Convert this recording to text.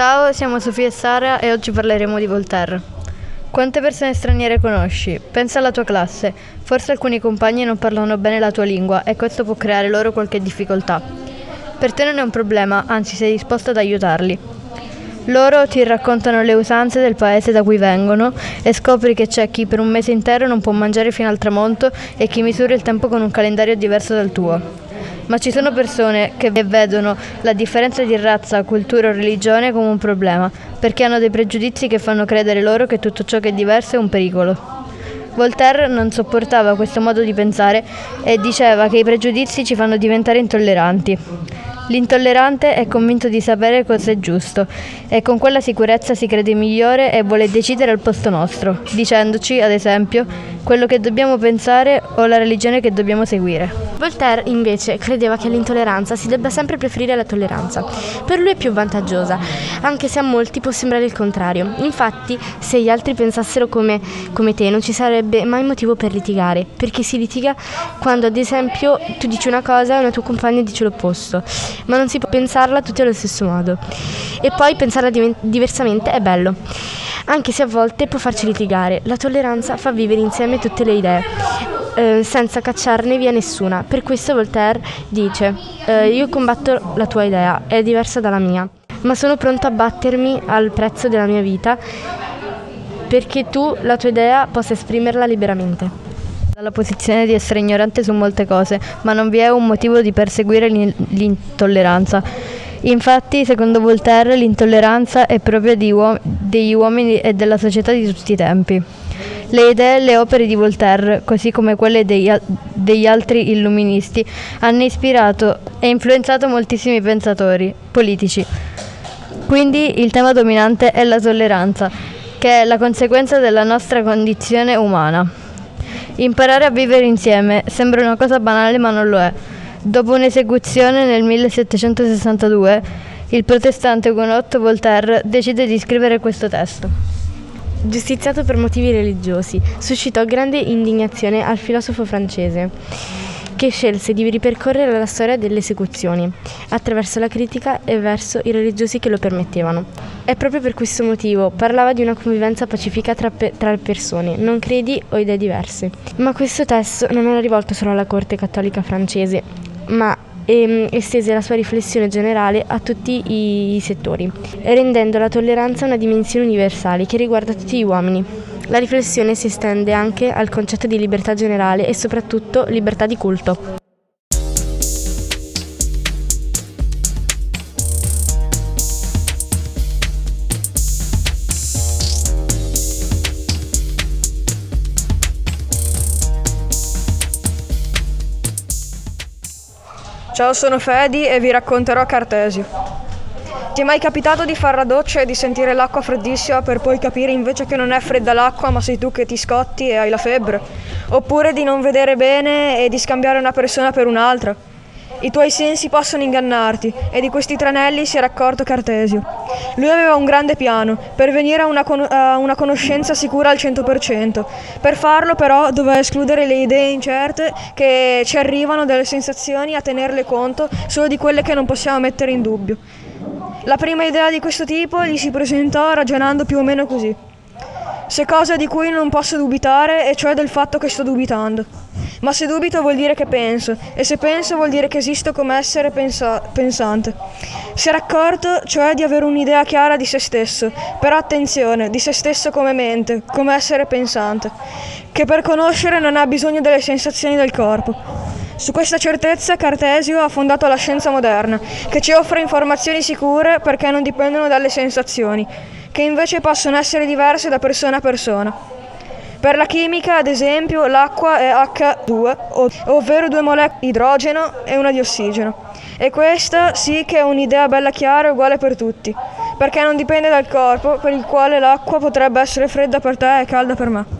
Ciao, siamo Sofia e Sara e oggi parleremo di Voltaire. Quante persone straniere conosci? Pensa alla tua classe. Forse alcuni compagni non parlano bene la tua lingua e questo può creare loro qualche difficoltà. Per te non è un problema, anzi sei disposto ad aiutarli. Loro ti raccontano le usanze del paese da cui vengono e scopri che c'è chi per un mese intero non può mangiare fino al tramonto e chi misura il tempo con un calendario diverso dal tuo ma ci sono persone che vedono la differenza di razza, cultura o religione come un problema, perché hanno dei pregiudizi che fanno credere loro che tutto ciò che è diverso è un pericolo. Voltaire non sopportava questo modo di pensare e diceva che i pregiudizi ci fanno diventare intolleranti. L'intollerante è convinto di sapere cosa è giusto e con quella sicurezza si crede migliore e vuole decidere al posto nostro, dicendoci, ad esempio, quello che dobbiamo pensare o la religione che dobbiamo seguire. Voltaire invece credeva che l'intolleranza si debba sempre preferire alla tolleranza. Per lui è più vantaggiosa, anche se a molti può sembrare il contrario. Infatti, se gli altri pensassero come, come te, non ci sarebbe mai motivo per litigare, perché si litiga quando ad esempio tu dici una cosa e una tua compagna dice l'opposto, ma non si può pensarla tutti allo stesso modo. E poi pensarla div- diversamente è bello anche se a volte può farci litigare. La tolleranza fa vivere insieme tutte le idee, eh, senza cacciarne via nessuna. Per questo Voltaire dice, eh, io combatto la tua idea, è diversa dalla mia, ma sono pronto a battermi al prezzo della mia vita perché tu, la tua idea, possa esprimerla liberamente dalla posizione di essere ignorante su molte cose, ma non vi è un motivo di perseguire l'intolleranza. Infatti, secondo Voltaire, l'intolleranza è propria uom- degli uomini e della società di tutti i tempi. Le idee e le opere di Voltaire, così come quelle degli, degli altri illuministi, hanno ispirato e influenzato moltissimi pensatori politici. Quindi il tema dominante è la tolleranza, che è la conseguenza della nostra condizione umana. Imparare a vivere insieme sembra una cosa banale ma non lo è. Dopo un'esecuzione nel 1762, il protestante Hugonot Voltaire decide di scrivere questo testo. Giustiziato per motivi religiosi, suscitò grande indignazione al filosofo francese che scelse di ripercorrere la storia delle esecuzioni attraverso la critica e verso i religiosi che lo permettevano. E proprio per questo motivo parlava di una convivenza pacifica tra, pe- tra persone, non credi o idee diverse. Ma questo testo non era rivolto solo alla corte cattolica francese, ma ehm, estese la sua riflessione generale a tutti i settori, rendendo la tolleranza una dimensione universale che riguarda tutti gli uomini. La riflessione si estende anche al concetto di libertà generale e soprattutto libertà di culto. Ciao, sono Fedi e vi racconterò Cartesio. Ti è mai capitato di fare la doccia e di sentire l'acqua freddissima per poi capire invece che non è fredda l'acqua ma sei tu che ti scotti e hai la febbre? Oppure di non vedere bene e di scambiare una persona per un'altra? I tuoi sensi possono ingannarti e di questi tranelli si era accorto Cartesio. Lui aveva un grande piano per venire a una, con- a una conoscenza sicura al 100%. Per farlo però doveva escludere le idee incerte che ci arrivano dalle sensazioni a tenerle conto solo di quelle che non possiamo mettere in dubbio. La prima idea di questo tipo gli si presentò ragionando più o meno così. C'è cosa di cui non posso dubitare e cioè del fatto che sto dubitando. Ma se dubito vuol dire che penso, e se penso vuol dire che esisto come essere pensa- pensante. Si era accorto, cioè, di avere un'idea chiara di se stesso, però attenzione, di se stesso come mente, come essere pensante, che per conoscere non ha bisogno delle sensazioni del corpo. Su questa certezza Cartesio ha fondato la scienza moderna, che ci offre informazioni sicure perché non dipendono dalle sensazioni, che invece possono essere diverse da persona a persona. Per la chimica, ad esempio, l'acqua è H2, ovvero due molecole di idrogeno e una di ossigeno. E questa sì che è un'idea bella chiara e uguale per tutti, perché non dipende dal corpo, per il quale l'acqua potrebbe essere fredda per te e calda per me.